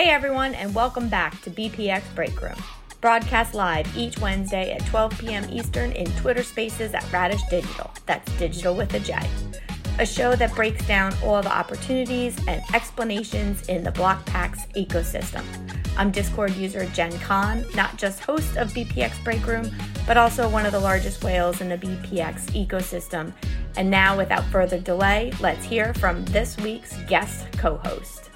Hey everyone, and welcome back to BPX Break Room. Broadcast live each Wednesday at 12 p.m. Eastern in Twitter Spaces at Radish Dijital. That's digital with a J. A show that breaks down all the opportunities and explanations in the Blokpax ecosystem. I'm Discord user Jen Kahn, not just host of BPX Break Room, but also one of the largest whales in the BPX ecosystem. And now, without further delay, let's hear from this week's guest co host.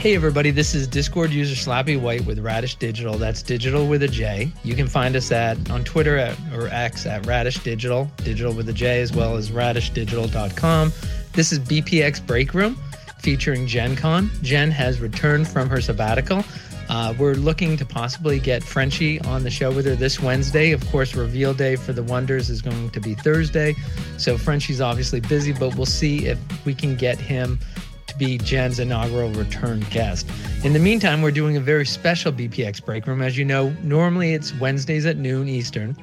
Hey everybody, this is Discord user Slappy White with Radish Dijital. That's digital with a J. You can find us at on Twitter at, or X at Radish Dijital, digital with a J, as well as radishdijital.com. This is BPX Break Room featuring Jen Con. Jen has returned from her sabbatical. Uh, we're looking to possibly get Frenchie on the show with her this Wednesday. Of course, reveal day for the Wonders is going to be Thursday. So Frenchie's obviously busy, but we'll see if we can get him be Jen's inaugural return guest. In the meantime, we're doing a very special BPX break room. As you know, normally it's Wednesdays at noon Eastern.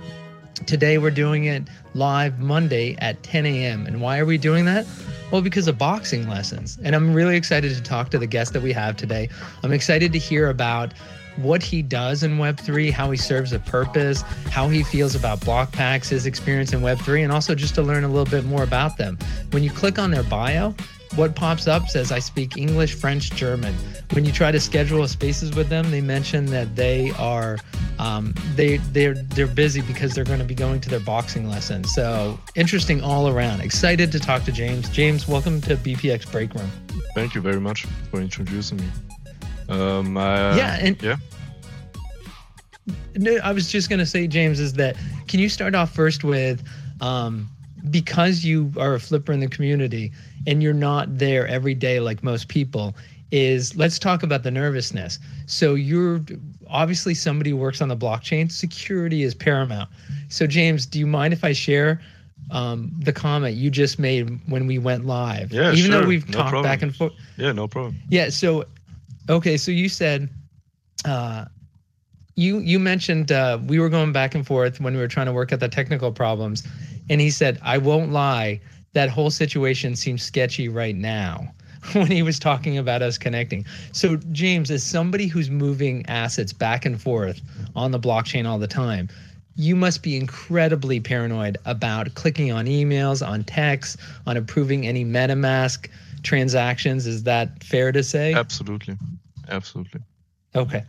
Today we're doing it live Monday at 10 a.m. And why are we doing that? Well, because of boxing lessons. And I'm really excited to talk to the guest that we have today. I'm excited to hear about what he does in Web3, how he serves a purpose, how he feels about Blokpax, his experience in Web3, and also just to learn a little bit more about them. When you click on their bio, what pops up says I speak English, French, German. When you try to schedule spaces with them, they mention that they are um, they they're they're busy because they're going to be going to their boxing lessons. So interesting all around. Excited to talk to James. James, welcome to BPX Break Room. Thank you very much for introducing me. Um, I, yeah, and yeah. No, I was just going to say, James, is that can you start off first with um, because you are a flipper in the community and you're not there every day like most people is let's talk about the nervousness. So you're obviously somebody who works on the blockchain security is paramount. So james do you mind if i share um, the comment you just made when we went live? Yeah even sure. though we've no talked problem. back and forth. Yeah no problem. Yeah so okay so you said uh, you you mentioned uh, we were going back and forth when we were trying to work out the technical problems and he said i won't lie that whole situation seems sketchy right now when he was talking about us connecting. So, James, as somebody who's moving assets back and forth on the blockchain all the time, you must be incredibly paranoid about clicking on emails, on texts, on approving any MetaMask transactions. Is that fair to say? Absolutely. Absolutely. Okay.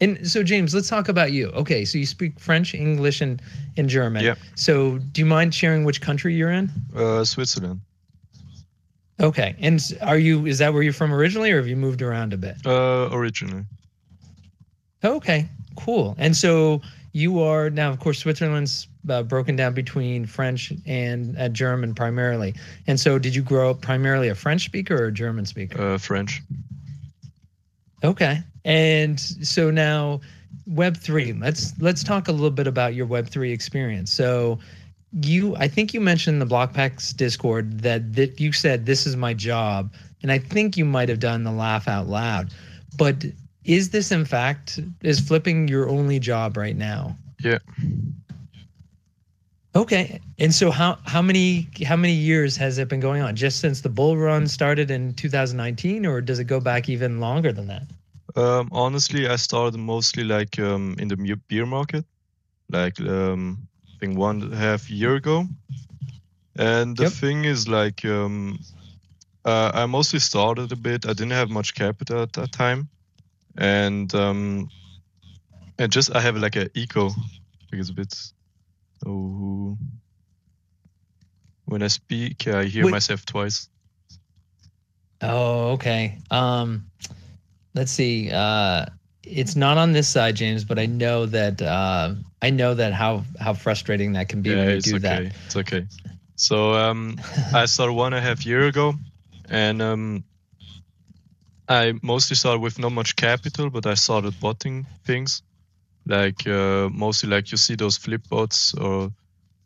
And so, James, let's talk about you. Okay, so you speak French, English, and, and German. Yeah. So, do you mind sharing which country you're in? Uh, Switzerland. Okay. And are you, is that where you're from originally, or have you moved around a bit? Uh, originally. Okay, cool. And so you are now, of course, Switzerland's uh, broken down between French and uh, German primarily. And so, did you grow up primarily a French speaker or a German speaker? Uh, French. Okay. And so now Web3, let's let's talk a little bit about your Web3 experience. So you I think you mentioned the Blokpax Discord that that you said this is my job and I think you might have done the laugh out loud. But is this in fact is flipping your only job right now? Yeah. Okay. And so how how many how many years has it been going on? Just since the bull run started in 2019 or does it go back even longer than that? Um, honestly, I started mostly like um, in the beer market, like um, I think one and a half year ago. And the Yep. thing is, like, um, uh, I mostly started a bit. I didn't have much capital at that time, and um, and just I have like an eco, because it's a bit. Oh, when I speak, I hear Wait. myself twice. Oh, okay. Um, let's see. Uh, it's not on this side, James, but I know that uh, I know that how how frustrating that can be yeah, when you it's do okay. that. It's okay. So um, I started one and a half year ago, and um, I mostly started with not much capital, but I started botting things, like uh, mostly like you see those flip bots or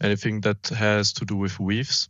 anything that has to do with weaves,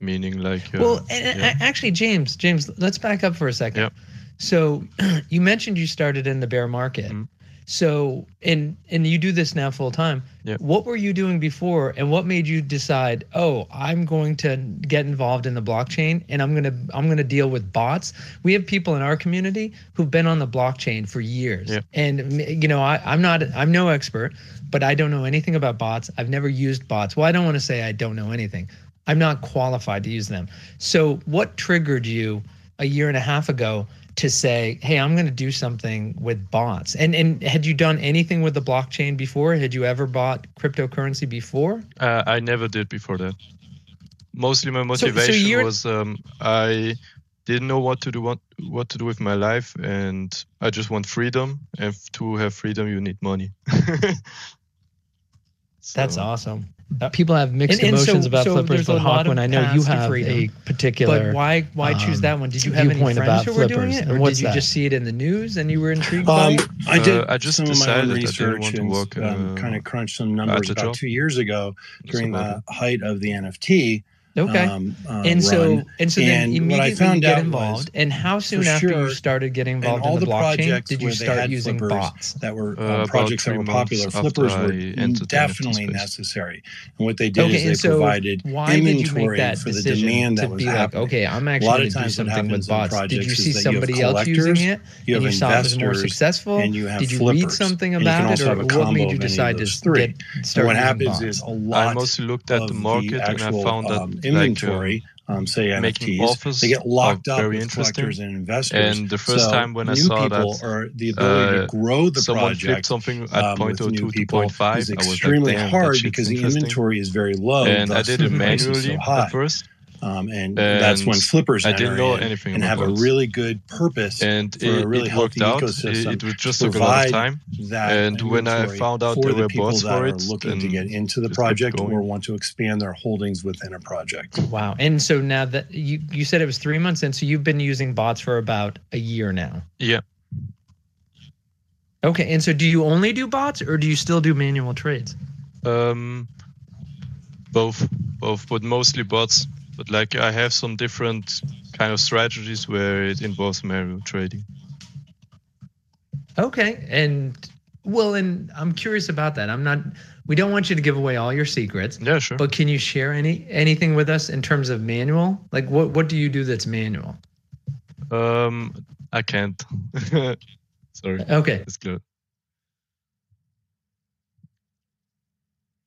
meaning like uh, well, and, yeah. actually, James, James, let's back up for a second. Yep. So, you mentioned you started in the bear market. Mhm. So, and and you do this now full time. Yeah. What were you doing before, and what made you decide? Oh, I'm going to get involved in the blockchain, and I'm gonna I'm gonna deal with bots. We have people in our community who've been on the blockchain for years, Yeah. and you know, I, I'm not I'm no expert, but I don't know anything about bots. I've never used bots. Well, I don't want to say I don't know anything. I'm not qualified to use them. So, what triggered you a year and a half ago to say, "Hey, I'm going to do something with bots"? And and had you done anything with the blockchain before? Had you ever bought cryptocurrency before? Uh, I never did before that. Mostly my motivation you're- was um, I didn't know what to do what what to do with my life, and I just want freedom. And to have freedom, you need money. That's awesome. People have mixed And- and so- emotions about so flippers, there's but Hawkwind, I know you have freedom, a particular. But why why choose um, that one? Did you have any friends about who were doing it, or what's did you that? just see it in the news and you were intrigued by Um, it? I did Uh, I just some of my decided own I didn't research and um, uh, kind of crunched some numbers about two years ago during the height of the NFT. Okay. Um, uh, and so and so then And what I immediately found you get out was, involved. And how soon for after you started getting and involved all in the the blockchain projects did you start using bots? that were Uh, uh, projects that were popular. Flippers were definitely space. necessary. And what they did Okay, is they so provided why did you make inventory that for the demand to that was be like, happening. okay, I'm A actually lot going of to do something with bots? Did you see that you somebody else using it you and have you saw it was more successful? and you have Did you read something And you can about it, or what made you decide to get And start what using happens is a lot mostly looked at of the market and I found that um, like, inventory, um, say NFTs, they get locked up with collectors and investors. And the first so time when I new saw people that or the ability uh, to grow the someone flipped project something at um, point with oh new two to people point five, is I was like, extremely that hard because the inventory is very low. and I did it manually so at first, Um, and that's when flippers I didn't know in anything and about have a really good purpose and for it, a really it worked healthy out. It, ecosystem it was just to took a lot of time. that And when I found out for there the were people bots that for are it, looking to get into the project or want to expand their holdings within a project. Wow. And so now that you you said it was three months in, so you've been using bots for about a year now. Yeah. Okay. And so do you only do bots or do you still do manual trades? Um, both, both, but mostly bots. But like I have some different kind of strategies where it involves manual trading. Okay. And well, and I'm curious about that. I'm not we don't want you to give away all your secrets, Yeah, sure. but can you share any anything with us in terms of manual? Like what what do you do that's manual? Um, I can't. Sorry, Okay. it's good.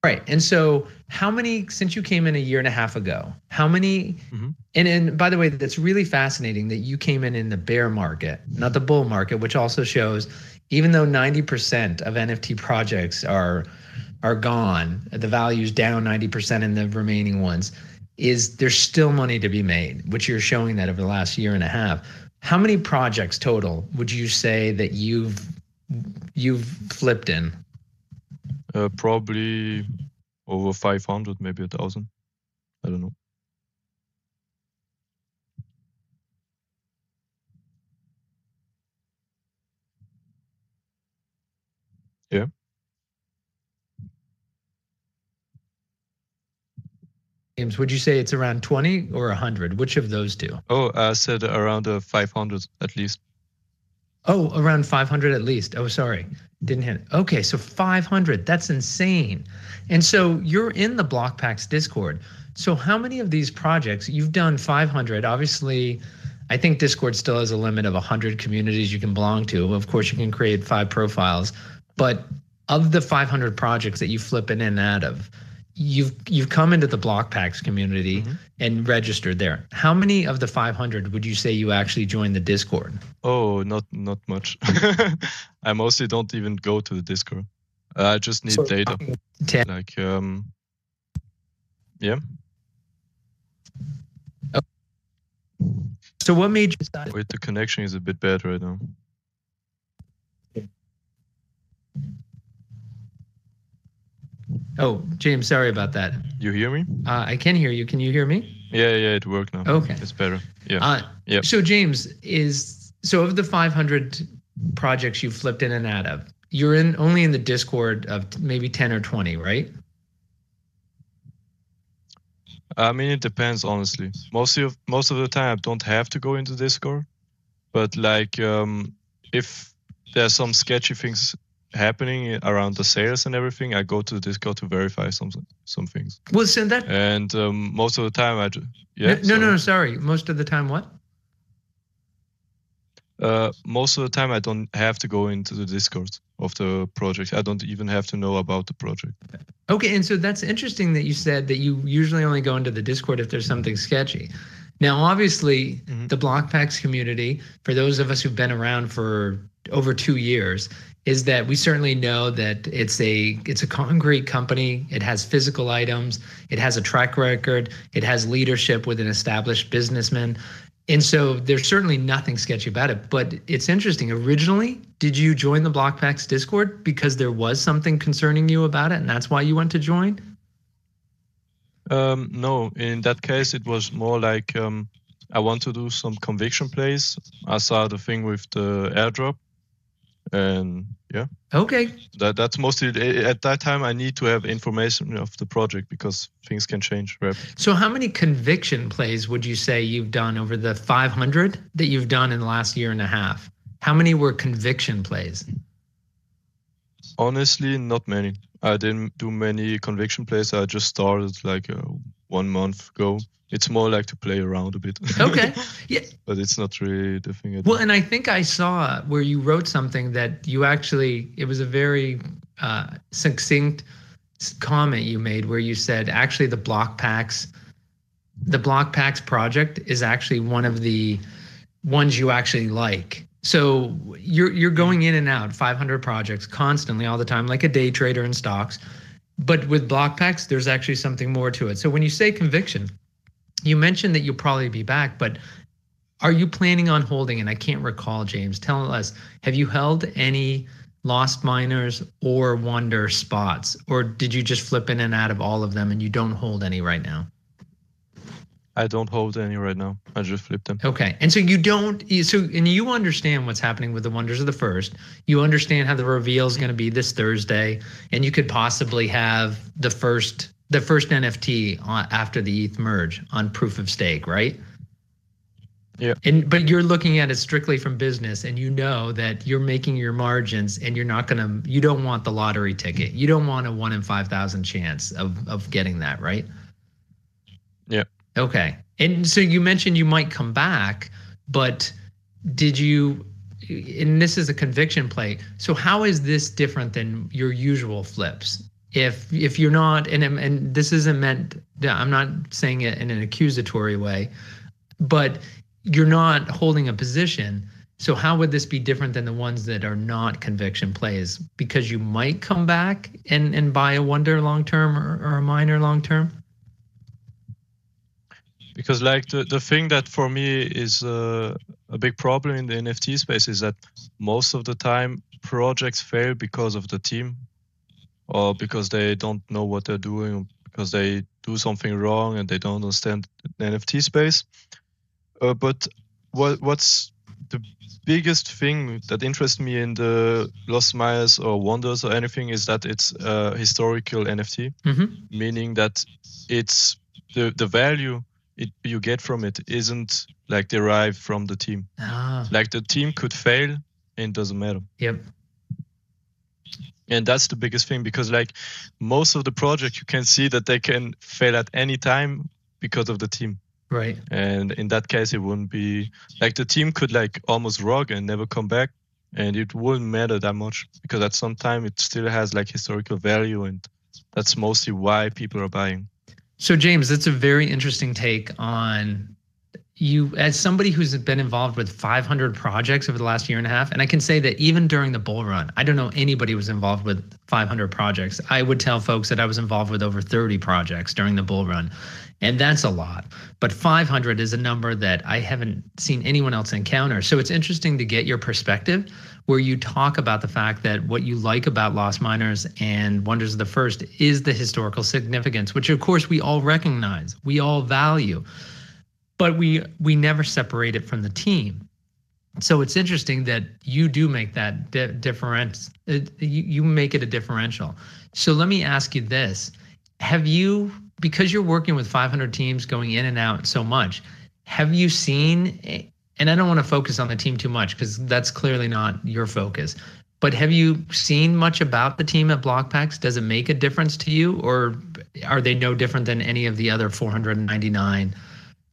Right. And so, how many, since you came in a year and a half ago, how many, Mhm. and, and by the way, that's really fascinating that you came in in the bear market, not the bull market, which also shows even though 90% of NFT projects are are gone, the value's down 90% in the remaining ones, is there's still money to be made, which you're showing that over the last year and a half. How many projects total would you say that you've you've flipped in? Uh, probably over 500, maybe a thousand. I don't know. Yeah. James, would you say it's around 20 or 100? Which of those two? Oh, I said around uh, 500 at least. Oh, around 500 at least. Oh, sorry. Didn't hit. it. Okay, so 500. That's insane. And so you're in the Blokpax Discord. So how many of these projects you've done 500? Obviously, I think Discord still has a limit of 100 communities you can belong to. Of course, you can create five profiles, but of the 500 projects that you flip in and out of, you've you've come into the Blokpax community Mhm. and registered there. How many of the 500 would you say you actually joined the Discord? Oh, not not much. I mostly don't even go to the Discord. I just need So- data. Ten. Like um, yeah. So what made you decide? Wait, the connection is a bit bad right now. Oh, James, sorry about that. You hear me? Uh, I can hear you. Can you hear me? Yeah, yeah, it worked now. Okay. It's better. Yeah. Uh, Yep. So James is so of the 500 projects you flipped in and out of, you're in only in the Discord of maybe 10 or 20, right? I mean, it depends, honestly. Most of most of the time, I don't have to go into Discord, but like, um, if there's some sketchy things happening around the sales and everything, I go to Discord to verify some some things. Well, so that And um, most of the time, I ju- no, yeah. no, no, sorry. Most of the time, what? Uh, most of the time, I don't have to go into the Discord of the project. I don't even have to know about the project. Okay, and so that's interesting that you said that you usually only go into the Discord if there's something sketchy. Now, obviously, Mhm. the Blokpax community, for those of us who've been around for over two years, is that we certainly know that it's a it's a concrete company. It has physical items. It has a track record. It has leadership with an established businessman. And so there's certainly nothing sketchy about it. But it's interesting. Originally, did you join the Blokpax Discord because there was something concerning you about it, and that's why you went to join? Um, no, in that case, it was more like um, I want to do some conviction plays. I saw the thing with the airdrop, and yeah, Okay. that that's mostly at that time. I need to have information of the project because things can change. rapidly. So, how many conviction plays would you say you've done over the 500 that you've done in the last year and a half? How many were conviction plays? Honestly, not many. I didn't do many conviction plays. I just started like uh, one month ago. It's more like to play around a bit. Okay. Yeah. but it's not really the thing. Well, and I think I saw where you wrote something that you actually, it was a very uh, succinct comment you made where you said actually the Blokpax, the Blokpax project is actually one of the ones you actually like. So you're you're going in and out 500 projects constantly all the time, like a day trader in stocks. But with Blokpax, there's actually something more to it. So when you say conviction, you mentioned that you'll probably be back, but are you planning on holding? And I can't recall, James. Tell us, have you held any lost miners or wonder spots, or did you just flip in and out of all of them and you don't hold any right now? I don't hold any right now. I just flip them. Okay, and so you don't. So and you understand what's happening with the wonders of the first. You understand how the reveal is going to be this Thursday, and you could possibly have the first the first NFT on, after the ETH merge on proof of stake, right? Yeah. And but you're looking at it strictly from business, and you know that you're making your margins, and you're not gonna. You don't want the lottery ticket. You don't want a one in five thousand chance of of getting that, right? Okay. And so you mentioned you might come back, but did you and this is a conviction play. So how is this different than your usual flips? If if you're not and and this isn't meant I'm not saying it in an accusatory way, but you're not holding a position. So how would this be different than the ones that are not conviction plays? Because you might come back and and buy a wonder long term or, or a minor long term. Because like the, the thing that for me is uh, a big problem in the nft space is that most of the time projects fail because of the team or because they don't know what they're doing or because they do something wrong and they don't understand the nft space uh, but what what's the biggest thing that interests me in the lost miners or wonders or anything is that it's a historical nft Mm-hmm. meaning that it's the the value it, you get from it isn't like derived from the team. Ah, Like the team could fail and it doesn't matter. yep. And that's the biggest thing because like most of the project you can see that they can fail at any time because of the team. Right. And in that case it wouldn't be like the team could like almost rock and never come back and it wouldn't matter that much because at some time it still has like historical value and that's mostly why people are buying. So, James, that's a very interesting take on you as somebody who's been involved with 500 projects over the last year and a half. And I can say that even during the bull run, I don't know anybody was involved with 500 projects. I would tell folks that I was involved with over 30 projects during the bull run. And that's a lot. But 500 is a number that I haven't seen anyone else encounter. So it's interesting to get your perspective where you talk about the fact that what you like about Lost Miners and Wonders of the First is the historical significance, which of course we all recognize, we all value, but we we never separate it from the team. So it's interesting that you do make that di- difference. It, you, you make it a differential. So let me ask you this: Have you, because you're working with 500 teams going in and out so much, have you seen? And I don't want to focus on the team too much because that's clearly not your focus. but have you seen much about the team at Blokpax? Does it make a difference to you, or are they no different than any of the other 499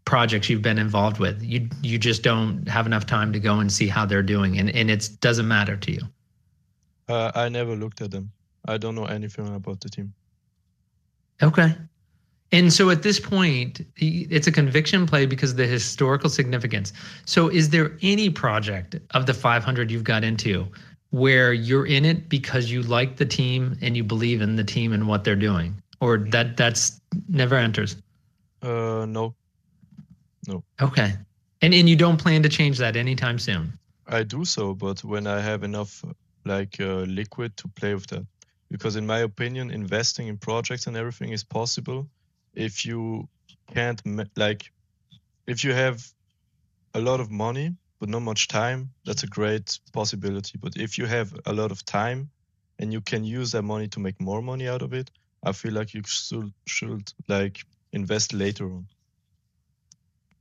projects you've been involved with? You you just don't have enough time to go and see how they're doing, and and it doesn't matter to you. Uh, I never looked at them. I don't know anything about the team. Okay. And so at this point, it's a conviction play because of the historical significance. So, is there any project of the 500 you've got into where you're in it because you like the team and you believe in the team and what they're doing, or that that's never enters? Uh, no. No. Okay. And and you don't plan to change that anytime soon. I do so, but when I have enough like uh, liquid to play with that, because in my opinion, investing in projects and everything is possible if you can't like if you have a lot of money but not much time that's a great possibility but if you have a lot of time and you can use that money to make more money out of it i feel like you should should like invest later on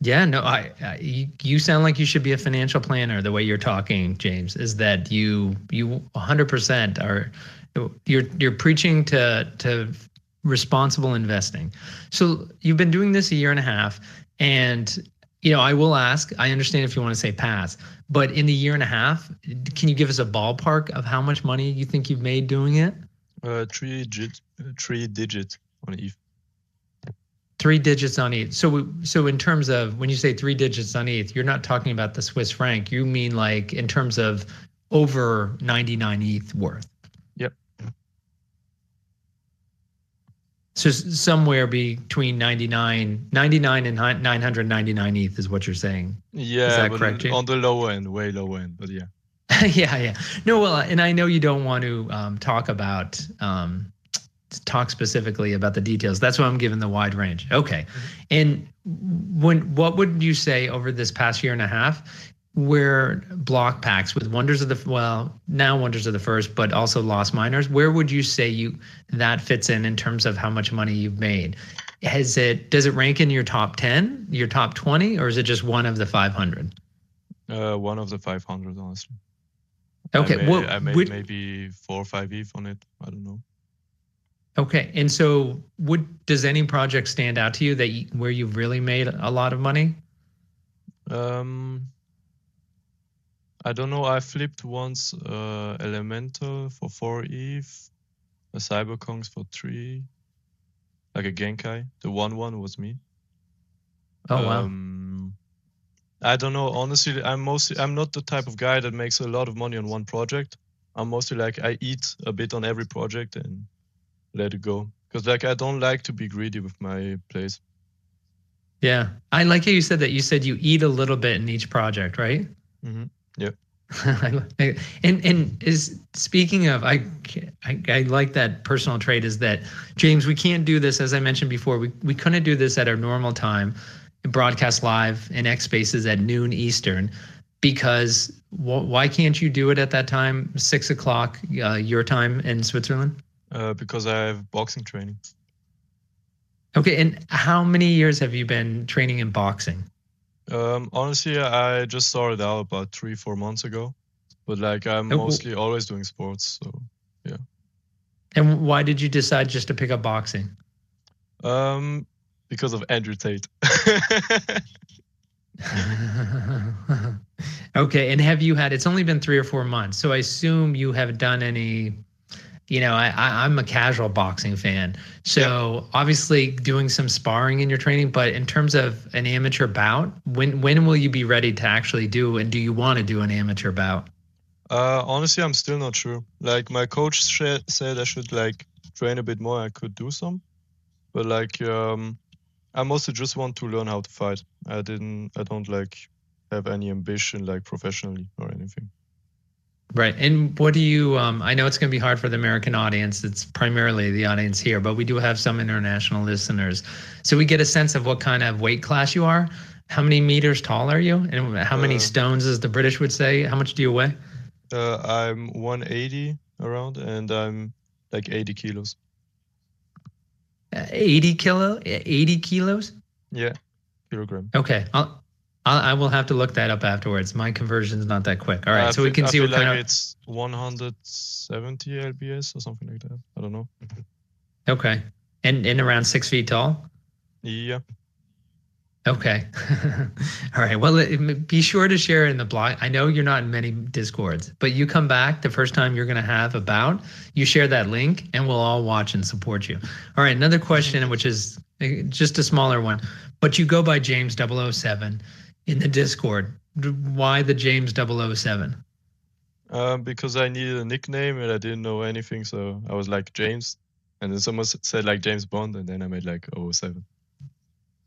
yeah no i, I you, sound like you should be a financial planner the way you're talking james is that you you 100% are you're you're preaching to to responsible investing. So you've been doing this a year and a half, and you know I will ask. I understand if you want to say pass, but in the year and a half, can you give us a ballpark of how much money you think you've made doing it? Uh, three digit, three digit on ETH. Three digits on ETH. So, so in terms of when you say three digits on ETH, you're not talking about the Swiss franc. You mean like in terms of over 99 ETH worth. Yep. So somewhere between 99, 99 and 999 ETH is what you're saying. Yeah, is that correct? On the low end, way low end, but yeah. yeah, yeah. No, well, and I know you don't want to um, talk about um, talk specifically about the details. That's why I'm giving the wide range. Okay, mm-hmm. and when what would you say over this past year and a half where Blokpax with wonders of the well now wonders of the first but also lost miners where would you say you that fits in in terms of how much money you've made has it does it rank in your top 10 your top 20 or is it just one of the 500 uh one of the 500 honestly okay I made, what i made maybe four or five eth on it i don't know okay and so would does any project stand out to you that you, where you've really made a lot of money um I don't know. I flipped once uh, Elemental for 4 ETH, a CyberKongz for 3, like a Genkai. The 1 1 was me. Oh, um, wow. I don't know. Honestly, I'm mostly, I'm not the type of guy that makes a lot of money on one project. I'm mostly like, I eat a bit on every project and let it go. Because, like, I don't like to be greedy with my plays. Yeah. I like how you said that. You said you eat a little bit in each project, right? Mm-hmm. Yep. and and is speaking of I, I, I like that personal trait is that James we can't do this as I mentioned before we we couldn't do this at our normal time broadcast live in X Spaces at noon Eastern because wh- why can't you do it at that time six o'clock uh, your time in Switzerland? Uh, because I have boxing training. Okay, and how many years have you been training in boxing? Um, honestly, I just started out about three, four months ago, but like I'm oh, mostly always doing sports. So yeah. And why did you decide just to pick up boxing? Um, because of Andrew Tate. okay, and have you had? It's only been three or four months, so I assume you have done any you know, I, I am a casual boxing fan, so yep. obviously doing some sparring in your training. But in terms of an amateur bout, when when will you be ready to actually do? And do you want to do an amateur bout? Uh, honestly, I'm still not sure. Like my coach sh- said, I should like train a bit more. I could do some, but like um, I mostly just want to learn how to fight. I didn't. I don't like have any ambition like professionally or anything. Right. And what do you, um, I know it's going to be hard for the American audience. It's primarily the audience here, but we do have some international listeners. So we get a sense of what kind of weight class you are. How many meters tall are you? And how many uh, stones, as the British would say? How much do you weigh? Uh, I'm 180 around and I'm like 80 kilos. Uh, 80 kilo? 80 kilos? Yeah, kilogram. Okay. I'll, I'll, I will have to look that up afterwards. My conversion's not that quick. All right, I so we can I see what kind of. it's 170 lbs or something like that. I don't know. Okay, and and around six feet tall. Yeah. Okay. All right. Well, it- be sure to share in the blog. I know you're not in many discords, but you come back the first time you're going to have about, you share that link and we'll all watch and support you. All right. Another question, which is uh, just a smaller one, but you go by James 007 in the Discord. Why the James 007? Um, because I needed a nickname and I didn't know anything, so I was like James, and then someone said like James Bond, and then I made like 007.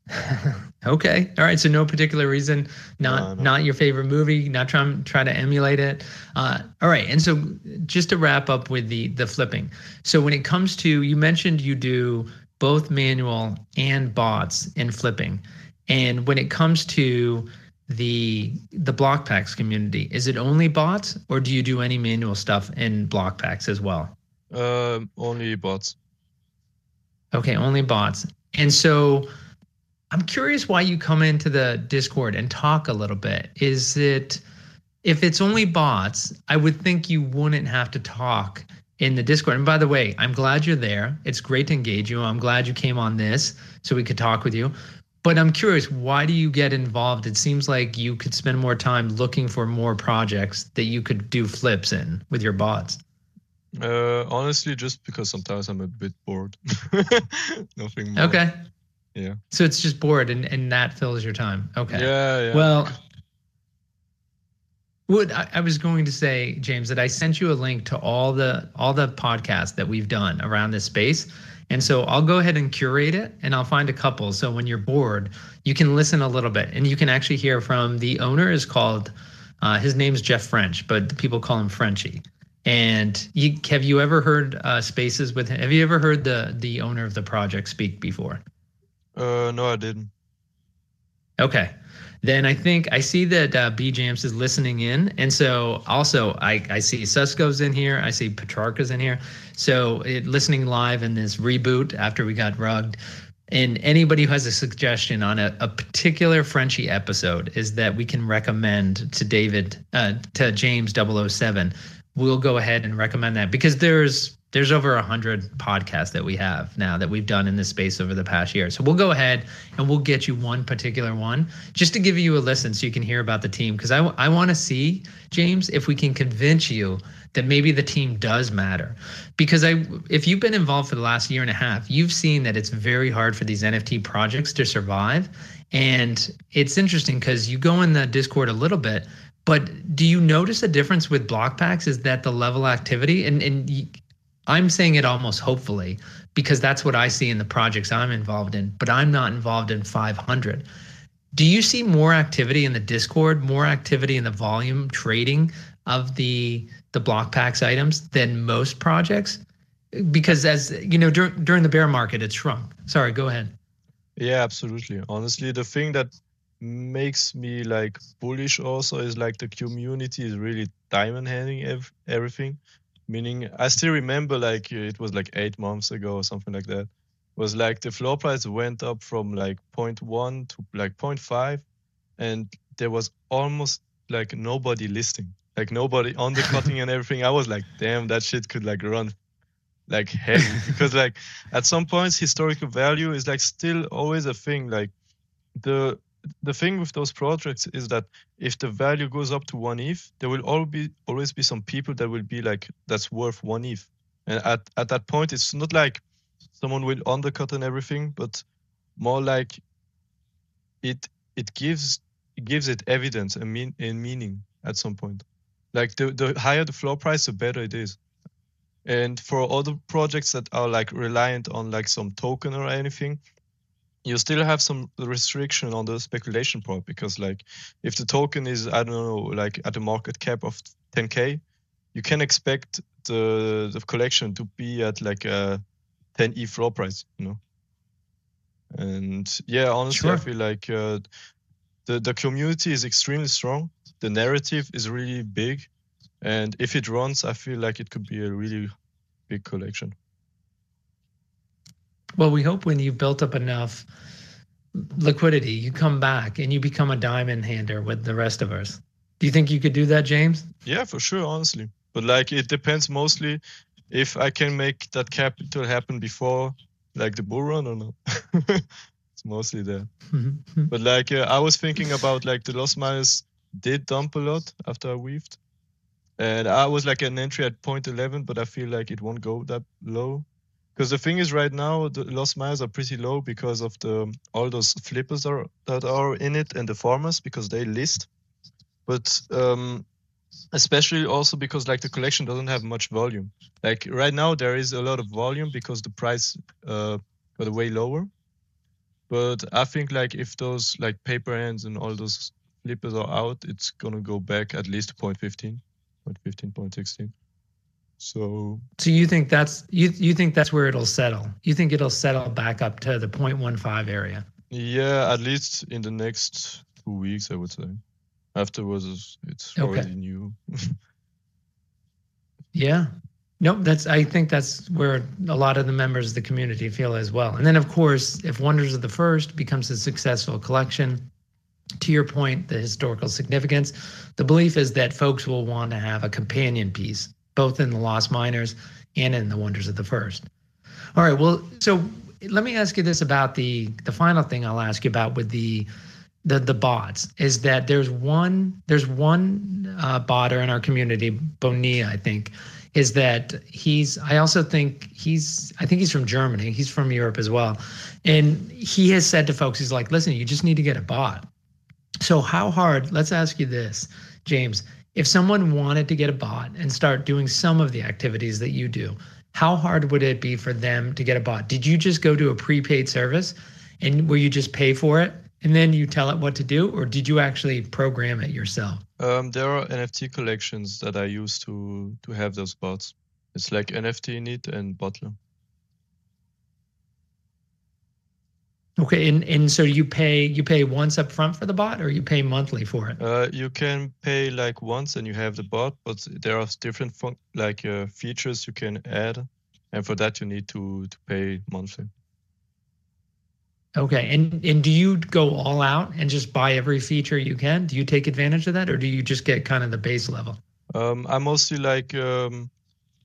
okay. All right. So no particular reason. Not No, no. not your favorite movie. Not trying try to emulate it. Uh, all right. And so just to wrap up with the the flipping. So when it comes to you mentioned you do both manual and bots in flipping, and when it comes to the the Blokpax community, is it only bots or do you do any manual stuff in Blokpax as well? Um, only bots. Okay, only bots. And so I'm curious why you come into the Discord and talk a little bit. Is it if it's only bots, I would think you wouldn't have to talk in the Discord. And by the way, I'm glad you're there. It's great to engage you. I'm glad you came on this so we could talk with you. But I'm curious, why do you get involved? It seems like you could spend more time looking for more projects that you could do flips in with your bots. Uh, honestly, just because sometimes I'm a bit bored. Nothing more. Okay. Yeah. So it's just bored and, and that fills your time. Okay. Yeah, yeah. Well, what I, I was going to say, James, that I sent you a link to all the all the podcasts that we've done around this space. And so I'll go ahead and curate it and I'll find a couple. So when you're bored, you can listen a little bit and you can actually hear from the owner is called uh, his name's Jeff French, but people call him Frenchy. And you, have you ever heard uh, spaces with him? Have you ever heard the the owner of the project speak before? uh, no, I didn't. Okay. Then I think I see that uh, B Jams is listening in. And so also I, I see Susko's in here. I see Petrarca's in here. So it, listening live in this reboot after we got rugged. And anybody who has a suggestion on a, a particular Frenchie episode is that we can recommend to David, uh, to James 007. We'll go ahead and recommend that because there's there's over a hundred podcasts that we have now that we've done in this space over the past year. So we'll go ahead and we'll get you one particular one just to give you a listen so you can hear about the team. Because I, I want to see, James, if we can convince you that maybe the team does matter. Because I, if you've been involved for the last year and a half, you've seen that it's very hard for these NFT projects to survive. And it's interesting because you go in the Discord a little bit, but do you notice a difference with Blokpax? Is that the level activity? And and I'm saying it almost hopefully because that's what I see in the projects I'm involved in, but I'm not involved in 500. Do you see more activity in the Discord, more activity in the volume trading of the the Blokpax items than most projects? Because as you know, dur- during the bear market, it shrunk. Sorry, go ahead. Yeah, absolutely. Honestly, the thing that makes me like bullish also is like the community is really diamond handing ev- everything. Meaning, I still remember like uh, it was like eight months ago or something like that. Was like the floor price went up from like 0.1 to like 0.5, and there was almost like nobody listing, like nobody undercutting and everything. I was like, damn, that shit could like run like heavy because like at some points historical value is like still always a thing like the the thing with those projects is that if the value goes up to one ETH, there will all be always be some people that will be like that's worth one ETH. And at, at that point it's not like someone will undercut and everything, but more like it it gives it gives it evidence and mean and meaning at some point. Like the, the higher the floor price, the better it is. And for other projects that are like reliant on like some token or anything, you still have some restriction on the speculation part because like if the token is I don't know like at a market cap of 10k, you can expect the the collection to be at like a 10 e floor price, you know. And yeah, honestly, I feel like uh, the the community is extremely strong. The narrative is really big, and if it runs, I feel like it could be a really big collection. Well, we hope when you've built up enough liquidity, you come back and you become a diamond hander with the rest of us. Do you think you could do that, James? Yeah, for sure, honestly. But like it depends mostly if I can make that capital happen before like the bull run or not. it's mostly there. but like uh, I was thinking about like the lost miners did dump a lot after I weaved. And I was like an entry at 0.11, but I feel like it won't go that low. Because the thing is, right now the lost miners are pretty low because of the all those flippers are that are in it and the farmers because they list. But um, especially also because like the collection doesn't have much volume. Like right now there is a lot of volume because the price uh, got way lower. But I think like if those like paper ends and all those flippers are out, it's gonna go back at least to 0.15, 0.15, 0.16. So So you think that's you you think that's where it'll settle? You think it'll settle back up to the 0.15 area? yeah, at least in the next two weeks, I would say. Afterwards, it's already Okay. new. Yeah. Nope, that's I think that's where a lot of the members of the community feel as well. And then of course, if Wonders of the First becomes a successful collection, to your point, the historical significance, the belief is that folks will want to have a companion piece, both in the Lost Miners and in the Wonders of the First. All right, well, so let me ask you this about the the final thing I'll ask you about with the the the bots is that there's one there's one uh, botter in our community, Bonilla, I think, is that he's I also think he's I think he's from Germany. He's from Europe as well. And he has said to folks, he's like, listen, you just need to get a bot. So how hard, let's ask you this, James, if someone wanted to get a bot and start doing some of the activities that you do, how hard would it be for them to get a bot? Did you just go to a prepaid service and where you just pay for it and then you tell it what to do or did you actually program it yourself? Um, there are NFT collections that I use to to have those bots. It's like NFT Init and Butler. Okay, and and so you pay you pay once up front for the bot or you pay monthly for it? Uh, you can pay like once and you have the bot, but there are different fun- like uh, features you can add, and for that you need to to pay monthly. Okay, and and do you go all out and just buy every feature you can? Do you take advantage of that, or do you just get kind of the base level? Um, I mostly like um,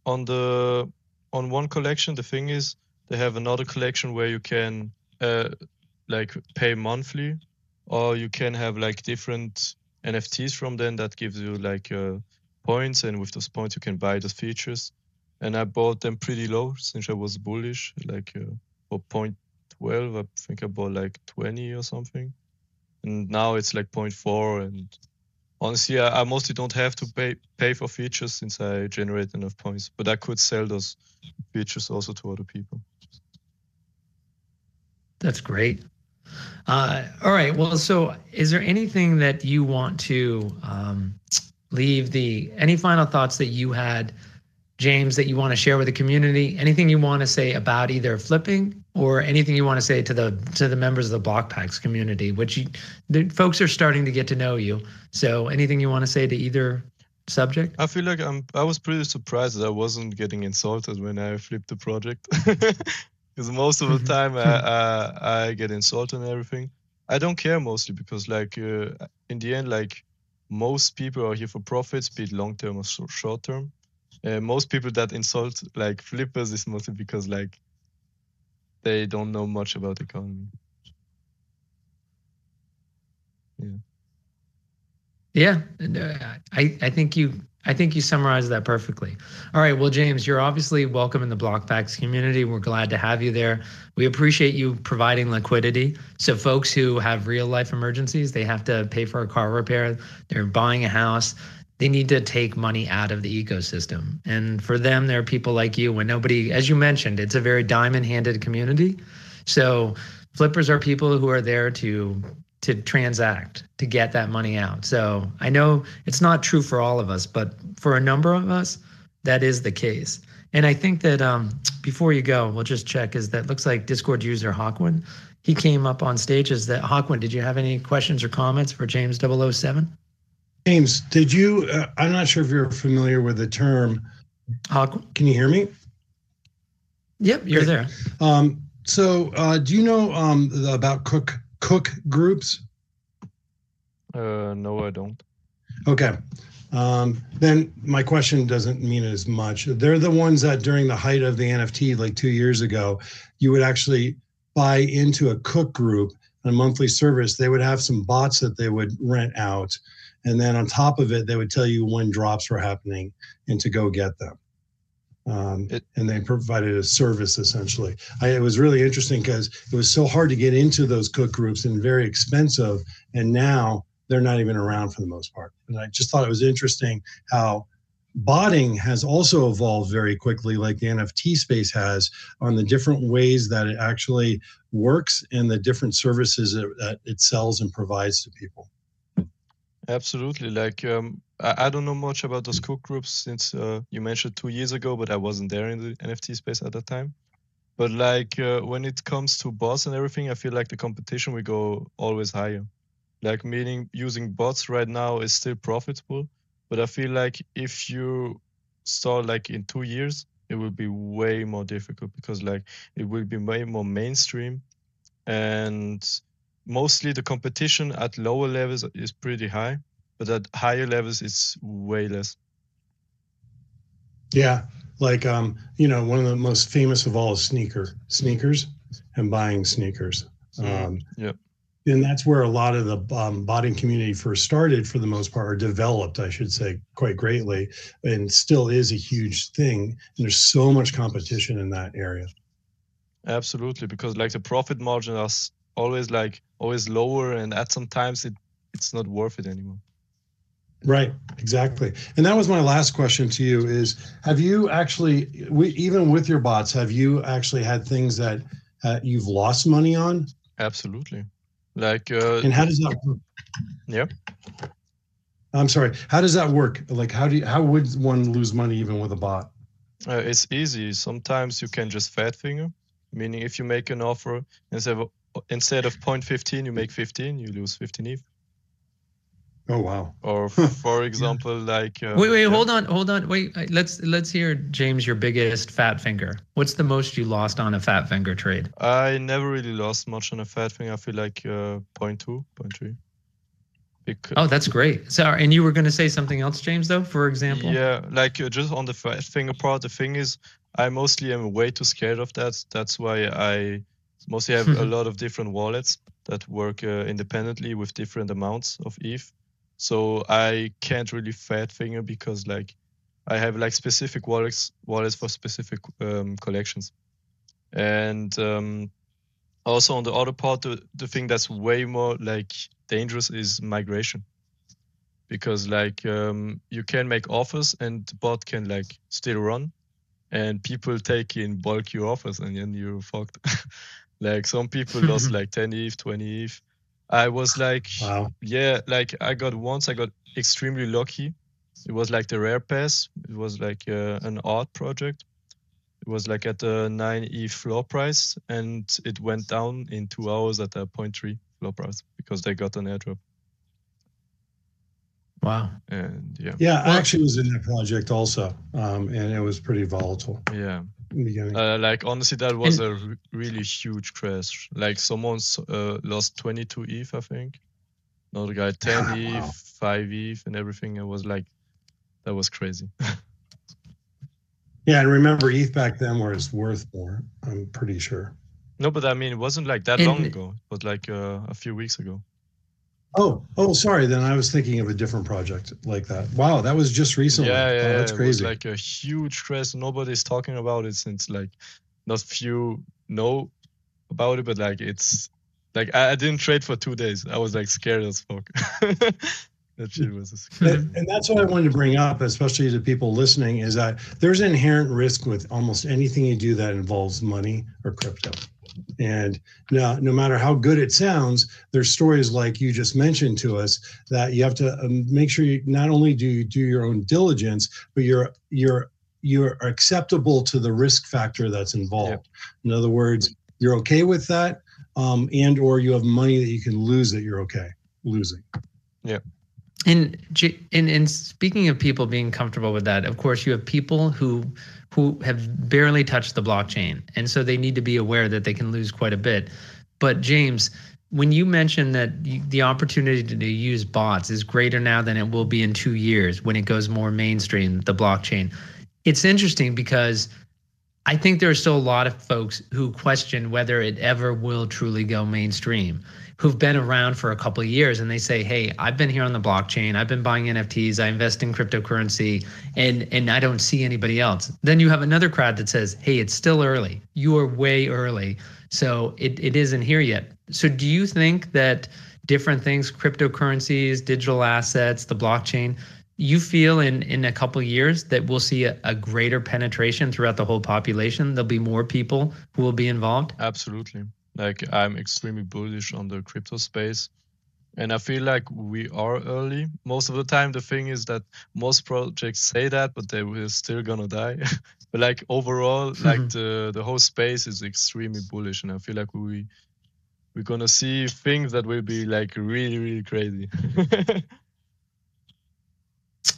on the on one collection. The thing is, they have another collection where you can uh, like pay monthly, or you can have like different NFTs from them that gives you like uh, points, and with those points you can buy those features. And I bought them pretty low since I was bullish, like uh, for point twelve. I think I bought like twenty or something, and now it's like point four and honestly I, I mostly don't have to pay pay for features since i generate enough points but i could sell those features also to other people That's great. Uh, all right. Well, so is there anything that you want to um, leave the any final thoughts that you had, James, that you want to share with the community? Anything you want to say about either flipping or anything you want to say to the to the members of the Blokpax community, which you, the folks are starting to get to know you. So, anything you want to say to either subject? i feel like i'm i was pretty surprised that i wasn't getting insulted when i flipped the project because most of the time I, I, I get insulted and everything. I don't care mostly because like uh, in the end like most people are here for profits be it long term or short term. Uh, most people that insult like flippers is mostly because like they don't know much about economy. Yeah, and, uh, I I think you I think you summarized that perfectly. All right, well, James, you're obviously welcome in the Blokpax community. We're glad to have you there. We appreciate you providing liquidity. So folks who have real life emergencies, they have to pay for a car repair, they're buying a house, they need to take money out of the ecosystem. And for them, there are people like you. When nobody, as you mentioned, it's a very diamond-handed community. So flippers are people who are there to to transact to get that money out. So I know it's not true for all of us, but for a number of us, that is the case. And I think that um, before you go, we'll just check. Is that looks like Discord user Hawkwind? He came up on stage. Is that Hawkwind? Did you have any questions or comments for James 007? James, did you? Uh, I'm not sure if you're familiar with the term. Hawkwind? Can you hear me? Yep, you're there. Um, so, uh, do you know um, the- about Cook Cook groups? Uh, no, I don't. Okay. Um, then my question doesn't mean as much. They're the ones that during the height of the NFT, like two years ago, you would actually buy into a cook group a monthly service. They would have some bots that they would rent out. And then on top of it, they would tell you when drops were happening and to go get them. Um, It- and they provided a service essentially. I, it was really interesting because it was so hard to get into those cook groups and very expensive. And now they're not even around for the most part. And I just thought it was interesting how botting has also evolved very quickly, like the NFT space has, on the different ways that it actually works and the different services that, that it sells and provides to people. Absolutely. Like, um, I, don't know much about those cook groups since uh, you mentioned two years ago, but I wasn't there in the NFT space at that time. But like, uh, when it comes to bots and everything, I feel like the competition will go always higher. Like, meaning using bots right now is still profitable, but I feel like if you start like in two years, it will be way more difficult because like it will be way more mainstream and mostly the competition at lower levels is pretty high, but at higher levels it's way less. Yeah, like um, you know, one of the most famous of all is sneaker sneakers and buying sneakers. Um, Yep. and that's where a lot of the um, botting community first started, for the most part, or developed, I should say, quite greatly, and still is a huge thing. And there's so much competition in that area. Absolutely, because like the profit margin is always like always lower, and at some times it it's not worth it anymore. Right, exactly. And that was my last question to you: is have you actually, we, even with your bots, have you actually had things that uh, you've lost money on? Absolutely, like uh, And how does that work? yeah. I'm sorry. How does that work? Like, how do you, how would one lose money even with a bot? Uh, it's easy. Sometimes you can just fat finger, meaning if you make an offer instead of instead of 0.15, you make 15, you lose 15 ETH. Oh wow. Or for example, like uh, Wait, wait, yeah. hold on, hold on. Wait, let's let's hear James your biggest fat finger. What's the most you lost on a fat finger trade? I never really lost much on a fat finger. I feel like uh, 0.2, 0.3. Because, Oh, that's great. So, and you were going to say something else, James, though, for example? Yeah, like uh, just on the fat finger part, the thing is, I mostly am way too scared of that. That's why I mostly have a lot of different wallets that work uh, independently with different amounts of ETH. So I can't really fat finger because like I have like specific wallets wallets for specific um, collections, and um, also on the other part, the, the thing that's way more like dangerous is migration. Because like um, you can make offers and the bot can like still run and people take in bulk your offers and then you're fucked. Like some people lost like 10 eth 20 eth i was like Wow. yeah like i got once i got extremely lucky. It was like the rare pass. It was like uh, an art project. It was like at the 9e floor price and it went down in two hours at a 0.3 floor price because they got an airdrop. Wow. and yeah. Yeah, I actually was in that project also, um, and it was pretty volatile. Yeah. in the beginning. Uh, like honestly, that was a r- really huge crash. Like someone uh, lost 22 ETH, I think. Another guy 10 Wow. ETH, 5 ETH, and everything. It was like, that was crazy. yeah, and remember, ETH back then was worth more. I'm pretty sure. no, but I mean, it wasn't like that And- long ago. It was like uh, a few weeks ago. Oh, oh, sorry. Then I was thinking of a different project like that. Wow, that was just recently. Yeah, Oh, yeah, that's it was crazy. like a huge crash. Nobody's talking about it since like, not few know about it, but like it's like I, I didn't trade for two days. I was like scared as fuck. that shit was. and that's what I wanted to bring up, especially to people listening, is that there's inherent risk with almost anything you do that involves money or crypto. And no, no matter how good it sounds, there's stories like you just mentioned to us that you have to um, make sure you not only do you do your own diligence, but you're you're you're acceptable to the risk factor that's involved. In other words, you're okay with that, um, and or you have money that you can lose that you're okay losing. Yeah. And, and and speaking of people being comfortable with that, of course, you have people who who have barely touched the blockchain, and so they need to be aware that they can lose quite a bit. But James, when you mentioned that the opportunity to use bots is greater now than it will be in two years when it goes more mainstream, the blockchain, it's interesting because I think there are still a lot of folks who question whether it ever will truly go mainstream, who've been around for a couple of years and they say, "Hey, I've been here on the blockchain. I've been buying NFTs. I invest in cryptocurrency, and and I don't see anybody else." Then you have another crowd that says, "Hey, it's still early. You are way early, so it, it isn't here yet." So do you think that different things, cryptocurrencies, digital assets, the blockchain, you feel in in a couple years that we'll see a, a, greater penetration throughout the whole population there'll be more people who will be involved absolutely like i'm extremely bullish on the crypto space. And i feel like we are early. Most of the time the thing is that most projects say that but they will still gonna die. But like overall like the the whole space is extremely bullish and i feel like we we're gonna see things that will be like really really crazy.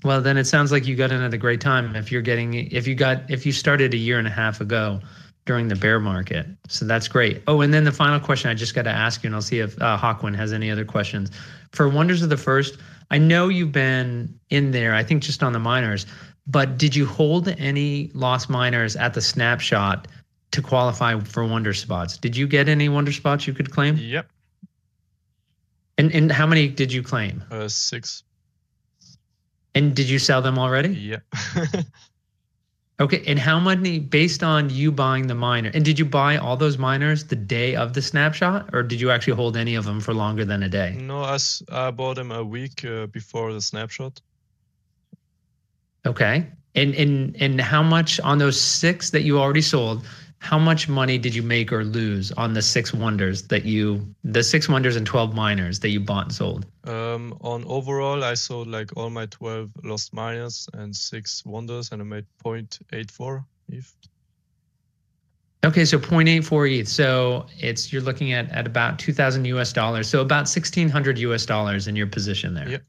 Well, then it sounds like you got in at a great time. If you're getting, if you got, if you started a year and a half ago during the bear market, so that's great. Oh, and then the final question I just got to ask you, and I'll see if uh, Hawkwin has any other questions. For Wonders of the First, I know you've been in there. I think just on the miners, but did you hold any lost miners at the snapshot to qualify for Wonder spots? Did you get any Wonder spots you could claim? Yep. And and how many did you claim? Uh, six. And did you sell them already? Yeah. okay. And how many, based on you buying the miner, and did you buy all those miners the day of the snapshot, or did you actually hold any of them for longer than a day? No, I, I bought them a week uh, before the snapshot. Okay. And and and how much on those six that you already sold? How much money did you make or lose on the six wonders that you the six wonders and 12 miners that you bought and sold? Um on overall i sold like all my 12 lost miners and six wonders and i made 0.84 eth okay so 0.84 eth so it's you're looking at at about 2000 us dollars. So about 1600 us dollars in your position there. Yep.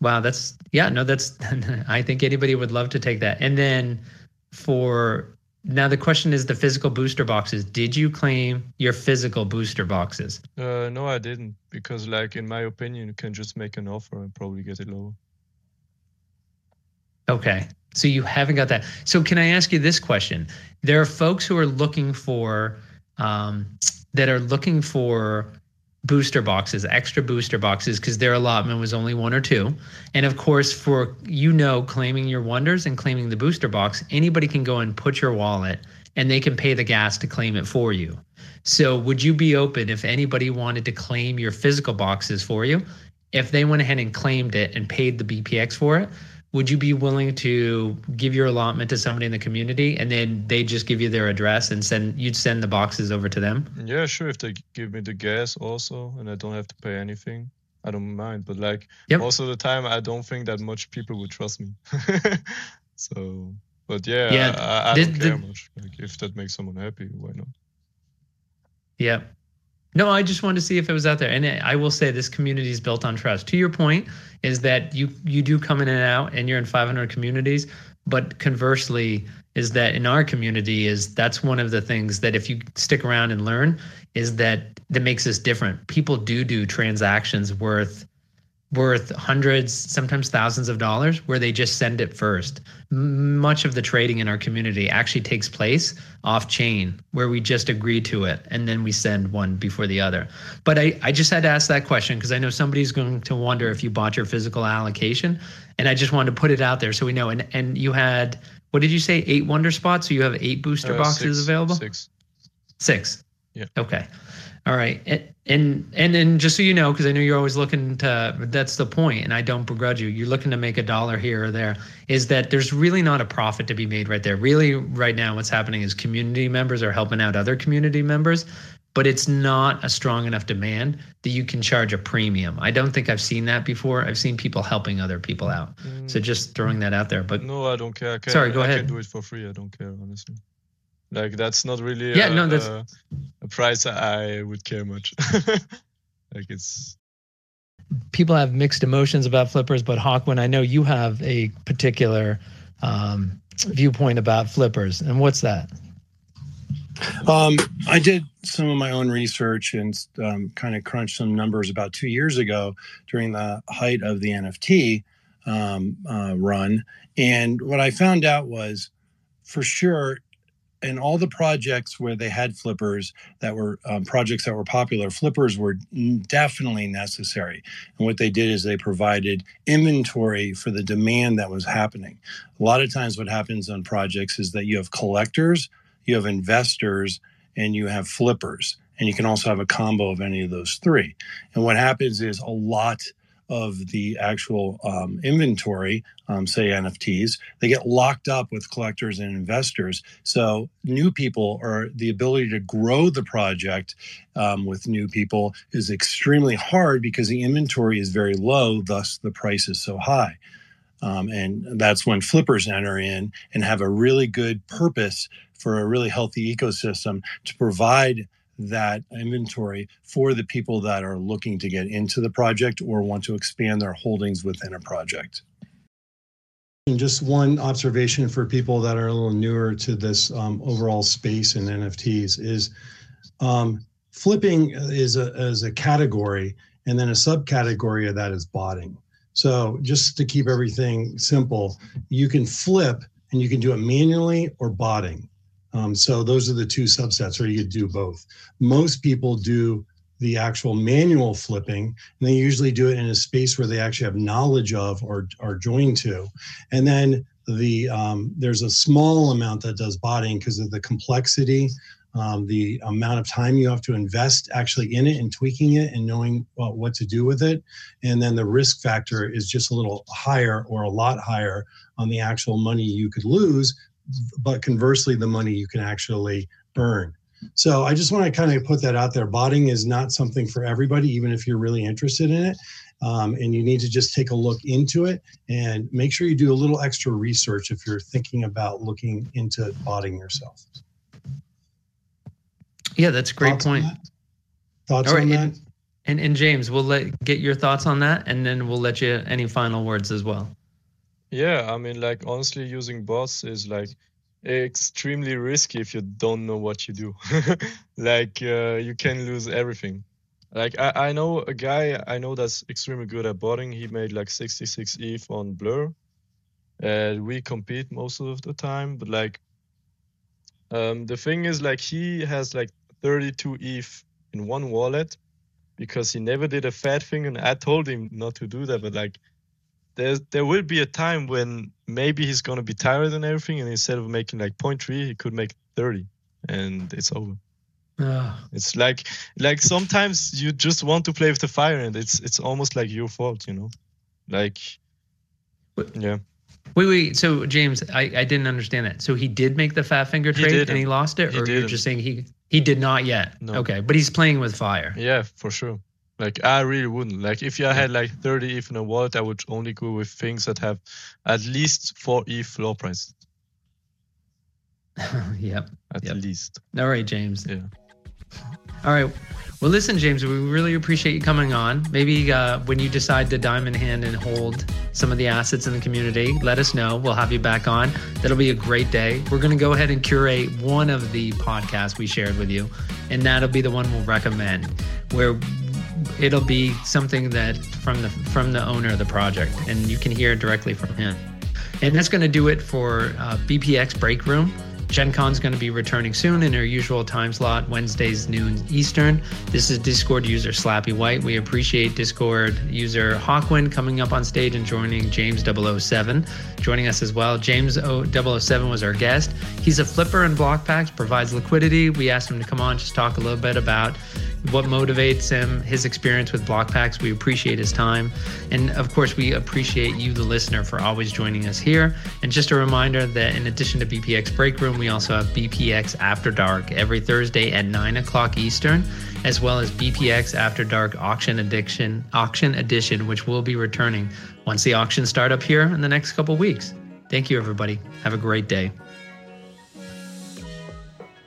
Wow that's yeah no that's i think anybody would love to take that. And then for now the question is the physical booster boxes. Did you claim your physical booster boxes? Uh, no, I didn't because, like in my opinion, you can just make an offer and probably get it lower. Okay, so you haven't got that. So can I ask you this question? There are folks who are looking for um, that are looking for booster boxes, extra booster boxes, because their allotment was only one or two. And of course, for you know, claiming your wonders and claiming the booster box, anybody can go and put your wallet and they can pay the gas to claim it for you. So, would you be open if anybody wanted to claim your physical boxes for you? If they went ahead and claimed it and paid the BPX for it, would you be willing to give your allotment to somebody in the community and then they just give you their address and send you'd send the boxes over to them? Yeah sure if they give me the gas also and i don't have to pay anything i don't mind but like yep. most of the time i don't think that much people would trust me. So but yeah, yeah i, I this, don't care the, much like if that makes someone happy why not? Yeah no, I just wanted to see if it was out there. And I will say this community is built on trust. To your point, is that you you do come in and out and you're in 500 communities, but conversely is that in our community is that's one of the things that if you stick around and learn is that that makes us different. People do do transactions worth worth hundreds, sometimes thousands of dollars, where they just send it first. Much of the trading in our community actually takes place off chain, where we just agree to it and then we send one before the other. But I, I just had to ask that question because I know somebody's going to wonder if you bought your physical allocation. And I just wanted to put it out there so we know. And and you had what did you say? Eight wonder spots? So you have eight booster uh, boxes six, available? Six. Six. Yeah. Okay. All right. And and and just so you know, because I know you're always looking to that's the point, and I don't begrudge you, you're looking to make a dollar here or there, is that there's really not a profit to be made right there. Really, right now, what's happening is community members are helping out other community members, but it's not a strong enough demand that you can charge a premium. I don't think I've seen that before. I've seen people helping other people out. Mm. So just throwing that out there. But no, I don't care. I can, sorry, go I ahead. I can do it for free. I don't care, honestly. Like that's not really yeah, a, no, that's a, a price I would care much. like it's people have mixed emotions about flippers, but Hawkwin, I know you have a particular um, viewpoint about flippers, and what's that? Um, I did some of my own research and um, kind of crunched some numbers about two years ago during the height of the NFT um, uh, run. And what I found out was for sure, in all the projects where they had flippers that were um, projects that were popular, flippers were definitely necessary. And what they did is they provided inventory for the demand that was happening. A lot of times, what happens on projects is that you have collectors you have investors, and you have flippers. And you can also have a combo of any of those three. And what happens is a lot of the actual um, inventory, um, say NFTs, they get locked up with collectors and investors. So new people or the ability to grow the project um, with new people is extremely hard because the inventory is very low, thus the price is so high. Um, and that's when flippers enter in and have a really good purpose for a really healthy ecosystem to provide that inventory for the people that are looking to get into the project or want to expand their holdings within a project. And just one observation for people that are a little newer to this um, overall space in NFTs is um, flipping is a, is a category, and then a subcategory of that is botting. So just to keep everything simple, you can flip and you can do it manually or botting. Um, so those are the two subsets, or you could do both. Most people do the actual manual flipping, and they usually do it in a space where they actually have knowledge of or are joined to. And then the um, there's a small amount that does botting because of the complexity, um, the amount of time you have to invest actually in it and tweaking it and knowing what to do with it. And then the risk factor is just a little higher or a lot higher on the actual money you could lose but conversely, the money you can actually earn. So I just want to kind of put that out there. Botting is not something for everybody, even if you're really interested in it. Um, and you need to just take a look into it and make sure you do a little extra research if you're thinking about looking into botting yourself. Yeah, that's a great Thoughts point. On Thoughts right, on that? and, and and James, we'll let get your thoughts on that, and then we'll let you any final words as well. Yeah, I mean, like honestly, using bots is like extremely risky if you don't know what you do. like uh, you can lose everything. Like I, I know a guy I know that's extremely good at botting. He made like 66 ETH on Blur. And we compete most of the time, but like um, the thing is like he has like 32 ETH in one wallet because he never did a fat thing and I told him not to do that, but like there there will be a time when maybe he's gonna be tired and everything, and instead of making like 0.3, he could make 30, and it's over. Oh. It's like like sometimes you just want to play with the fire, and it's it's almost like your fault, you know, like yeah. Wait, wait. So James, I, I didn't understand that. So he did make the fat finger trade didn't. and he lost it, He or you're just saying he he did not yet? No. Okay, but he's playing with fire. Yeah, for sure. Like I really wouldn't. Like if I had like 30 ETH in a wallet, I would only go with things that have at least four ETH floor price. yep. At Yep. least. All right, James. Yeah. All right. Well, listen, James, we really appreciate you coming on. Maybe uh, when you decide to diamond hand and hold some of the assets in the community, let us know. We'll have you back on. That'll be a great day. We're going to go ahead and curate one of the podcasts we shared with you, and that'll be the one we'll recommend, where it'll be something that from the from the owner of the project, and you can hear directly from him. And that's going to do it for uh, BPX Break Room. Gen Con's going to be returning soon in her usual time slot, Wednesdays, noon Eastern. This is Discord user Slappy White. We appreciate Discord user Hawkwind coming up on stage and joining James 007, joining us as well. James 007 was our guest. He's a flipper in Blokpax, provides liquidity. We asked him to come on, just talk a little bit about what motivates him, his experience with Blokpax. We appreciate his time. And of course, we appreciate you, the listener, for always joining us here. And just a reminder that in addition to BPX Break Room, we also have BPX After Dark every Thursday at 9 o'clock Eastern, as well as BPX After Dark Auction Addiction, Auction Edition, which will be returning once the auctions start up here in the next couple weeks. Thank you, everybody. Have a great day.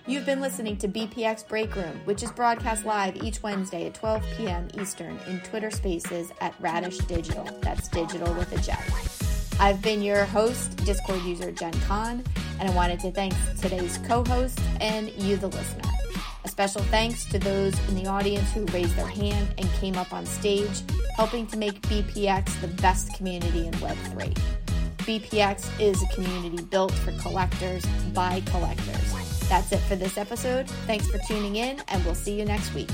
You've been listening to BPX Break Room, which is broadcast live each Wednesday at 12 p.m. Eastern in Twitter Spaces at Radish Dijital. That's digital with a J. I've been your host, Discord user Jen Con, And I wanted to thank today's co host and you, the listener. A special thanks to those in the audience who raised their hand and came up on stage, helping to make BPX the best community in Web3. BPX is a community built for collectors by collectors. That's it for this episode. Thanks for tuning in, and we'll see you next week.